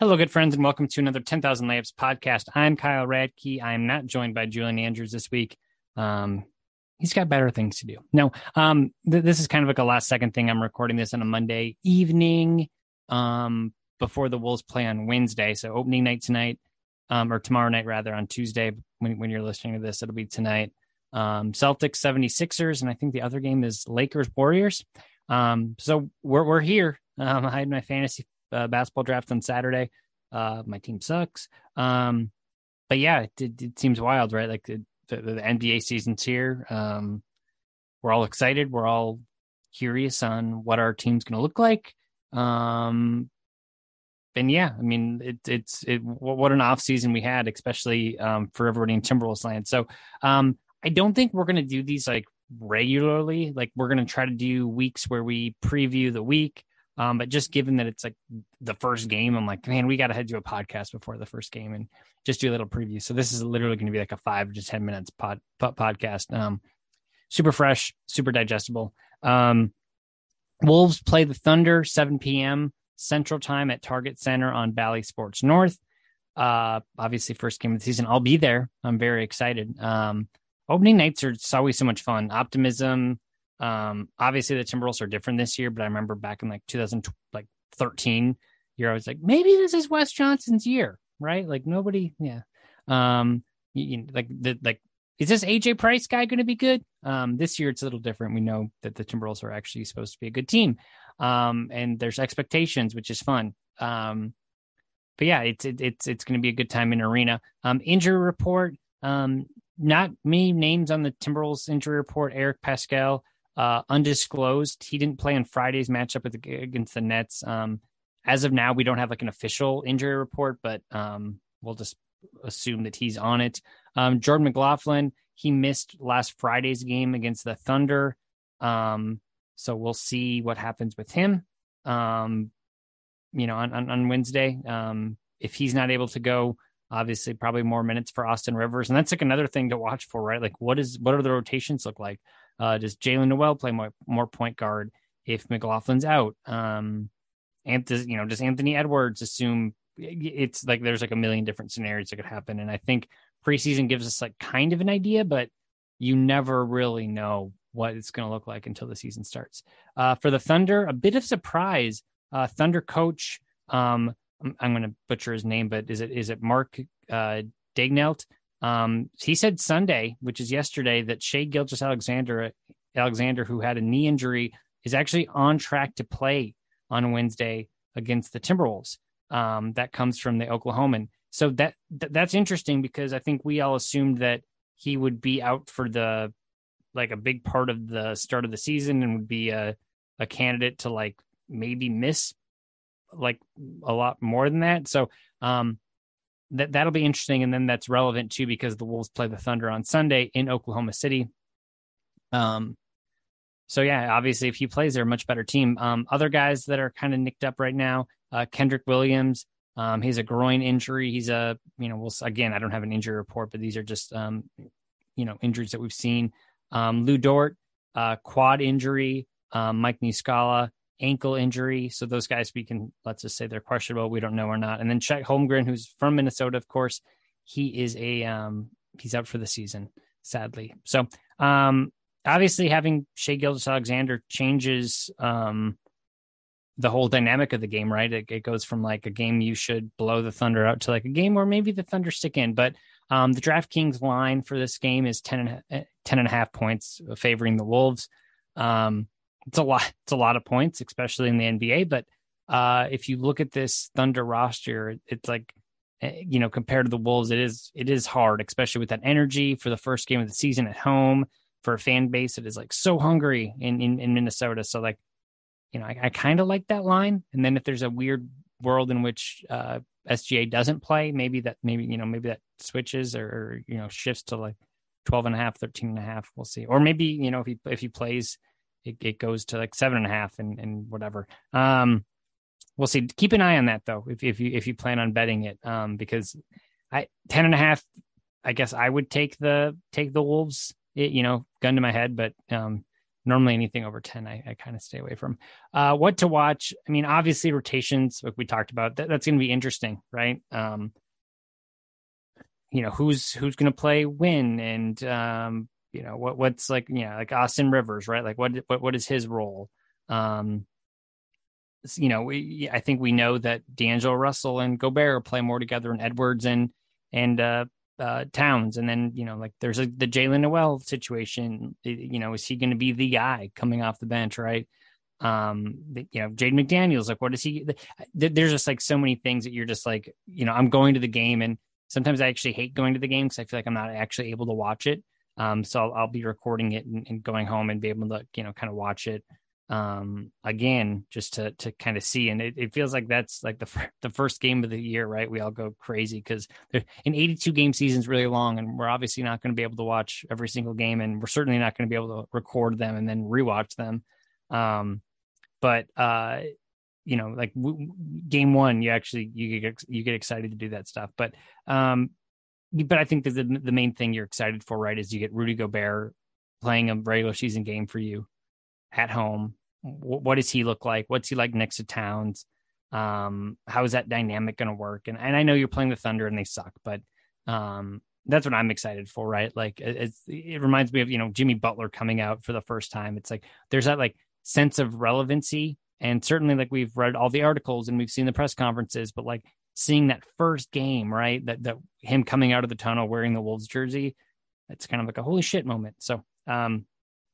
Hello, good friends, and welcome to another 10,000 Layups podcast. I'm Kyle Ratke. I'm not joined by Julian Andrews this week. Um, he's got better things to do. No, um, th- this is kind of like a last second thing. I'm recording this on a Monday evening um, before the Wolves play on Wednesday. So opening night tonight, um, or tomorrow night rather, on Tuesday. When, when you're listening to this, it'll be tonight. Um, Celtics 76ers, and I think the other game is Lakers Warriors. Um, so we're, we're here. I had my fantasy uh, basketball draft on Saturday. Uh, my team sucks. Um, but yeah, it, it, seems wild, right? Like the, the, the NBA season's here. Um, we're all excited. We're all curious on what our team's going to look like. Um, and yeah, I mean, it, it's it, what an off season we had, especially um, for everybody in Timberwolves land. So um, I don't think we're going to do these like regularly. Like we're going to try to do weeks where we preview the week um, but just given that it's like the first game, I'm like, man, we got to to a podcast before the first game and just do a little preview. So this is literally going to be like a five to 10 minutes pod, pod podcast. Um, super fresh, super digestible. Um, Wolves play the Thunder 7 p.m. Central Time at Target Center on Bally Sports North. Uh, obviously, first game of the season. I'll be there. I'm very excited. Um, opening nights are always so much fun. Optimism, um, obviously the Timberwolves are different this year, but I remember back in like 2013 year, I was like, maybe this is Wes Johnson's year, right? Like nobody, yeah. Um, you, you, like the like, is this AJ Price guy going to be good? Um, this year it's a little different. We know that the Timberwolves are actually supposed to be a good team, um, and there's expectations, which is fun. Um, but yeah, it's it, it's it's going to be a good time in arena. Um, injury report. Um, not many names on the Timberwolves injury report. Eric Paschall uh, undisclosed. He didn't play in Friday's matchup with the, against the Nets. Um, as of now, we don't have like an official injury report, but um, we'll just assume that he's on it. Um, Jordan McLaughlin, he missed last Friday's game against the Thunder. Um, so we'll see what happens with him. Um, you know, on, on, on Wednesday, um, if he's not able to go, obviously probably more minutes for Austin Rivers. And that's like another thing to watch for, right? Like what is, what are the rotations look like? Uh, does Jaylen Nowell play more, more point guard if McLaughlin's out? Um, and does, you know, does Anthony Edwards assume it's like there's like a million different scenarios that could happen. And I think preseason gives us like kind of an idea, but you never really know what it's going to look like until the season starts. Uh, for the Thunder, a bit of surprise. Uh, Thunder coach, um, I'm, I'm going to butcher his name, but is it is it Mark uh, Daigneault? Um, he said Sunday, which is yesterday, that Shai Gilgeous-Alexander, Alexander, who had a knee injury, is actually on track to play on Wednesday against the Timberwolves. Um, that comes from the Oklahoman. So that, that that's interesting because I think we all assumed that he would be out for the like a big part of the start of the season and would be a a candidate to like maybe miss like a lot more than that. So um that that'll be interesting, and then that's relevant too because the Wolves play the Thunder on Sunday in Oklahoma City. Um, so yeah, obviously if he plays, they're a much better team. Um, other guys that are kind of nicked up right now, uh, Kenrich Williams. Um, he's a groin injury. He's a you know, we'll again, I don't have an injury report, but these are just um, you know, injuries that we've seen. Um, Lu Dort, uh, quad injury. Um, Mike Muscala, ankle injury. So those guys, we can let's just say they're questionable. We don't know or not. And then Chet Holmgren, who's from Minnesota, of course, he is a um, he's out for the season, sadly. So um, obviously, having Shai Gilgeous-Alexander changes um, the whole dynamic of the game, right? It, it, goes from like a game you should blow the Thunder out to like a game where maybe the Thunder stick in. But um, the DraftKings line for this game is 10 and, eh, 10 and a half points favoring the Wolves. Um, it's a lot. It's a lot of points, especially in the NBA. But uh, if you look at this Thunder roster, it's like eh, you know compared to the Wolves, it is it is hard, especially with that energy for the first game of the season at home for a fan base that is like so hungry in in, in Minnesota. So like you know, I, I kind of like that line. And then if there's a weird world in which uh, SGA doesn't play, maybe that maybe you know maybe that switches or, or you know shifts to like 12 and a half, 13 and a half. We'll see. Or maybe you know if he if he plays, it, it goes to like seven and a half and and whatever. Um, we'll see. Keep an eye on that though if if you if you plan on betting it, um, because I 10 and a half. I guess I would take the take the Wolves. It, you know, gun to my head, but um, normally anything over 10 i, I kind of stay away from uh, what to watch i mean obviously rotations like we talked about that, that's going to be interesting right um, you know who's who's going to play when and um, you know what what's like you know like austin rivers right like what what, what is his role um, you know we i think we know that d'angelo russell and gobert play more together and edwards and and uh, uh, Towns, and then you know, like there's a, the Jaylen Nowell situation. You know, is he going to be the guy coming off the bench, right? Um, you know, Jaden McDaniels, like, what is he? There's just like so many things that you're just like, you know, I'm going to the game, and sometimes I actually hate going to the game because I feel like I'm not actually able to watch it. Um, so I'll, I'll be recording it and, and, going home and be able to, you know, kind of watch it um again just to to kind of see. And it, it feels like that's like the the first game of the year right? We all go crazy because an 82 game season is really long and we're obviously not going to be able to watch every single game and we're certainly not going to be able to record them and then rewatch them. Um but uh you know like w- game one you actually you get you get excited to do that stuff. But um but i think that the, the main thing you're excited for right is you get rudy gobert playing a regular season game for you at home what does he look like? What's he like next to Towns? Um, how is that dynamic going to work? And and I know you're playing the Thunder and they suck, but um, that's what I'm excited for, right? Like it, it reminds me of you know Jimmy Butler coming out for the first time. It's like there's that like sense of relevancy, and certainly like we've read all the articles and we've seen the press conferences, but like seeing that first game, right? That that him coming out of the tunnel wearing the Wolves jersey, it's kind of like a holy shit moment. So um,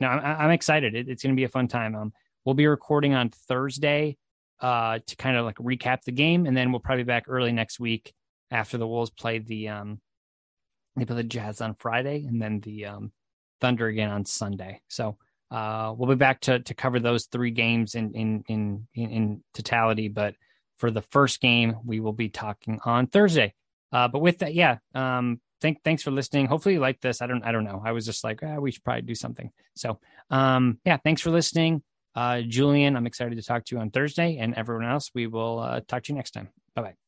no, I'm, I'm excited. It, it's going to be a fun time. Um, We'll be recording on Thursday uh, to kind of like recap the game, and then we'll probably be back early next week after the Wolves play the um, they play the Jazz on Friday, and then the um, Thunder again on Sunday. So uh, we'll be back to to cover those three games in in in in, in totality. But for the first game, we will be talking on Thursday. Uh, but with that, yeah, um, thank thanks for listening. Hopefully you like this. I don't I don't know. I was just like, ah, we should probably do something. So um, yeah, thanks for listening. Uh, Julian, I'm excited to talk to you on Thursday, and everyone else, we will uh, talk to you next time. Bye bye.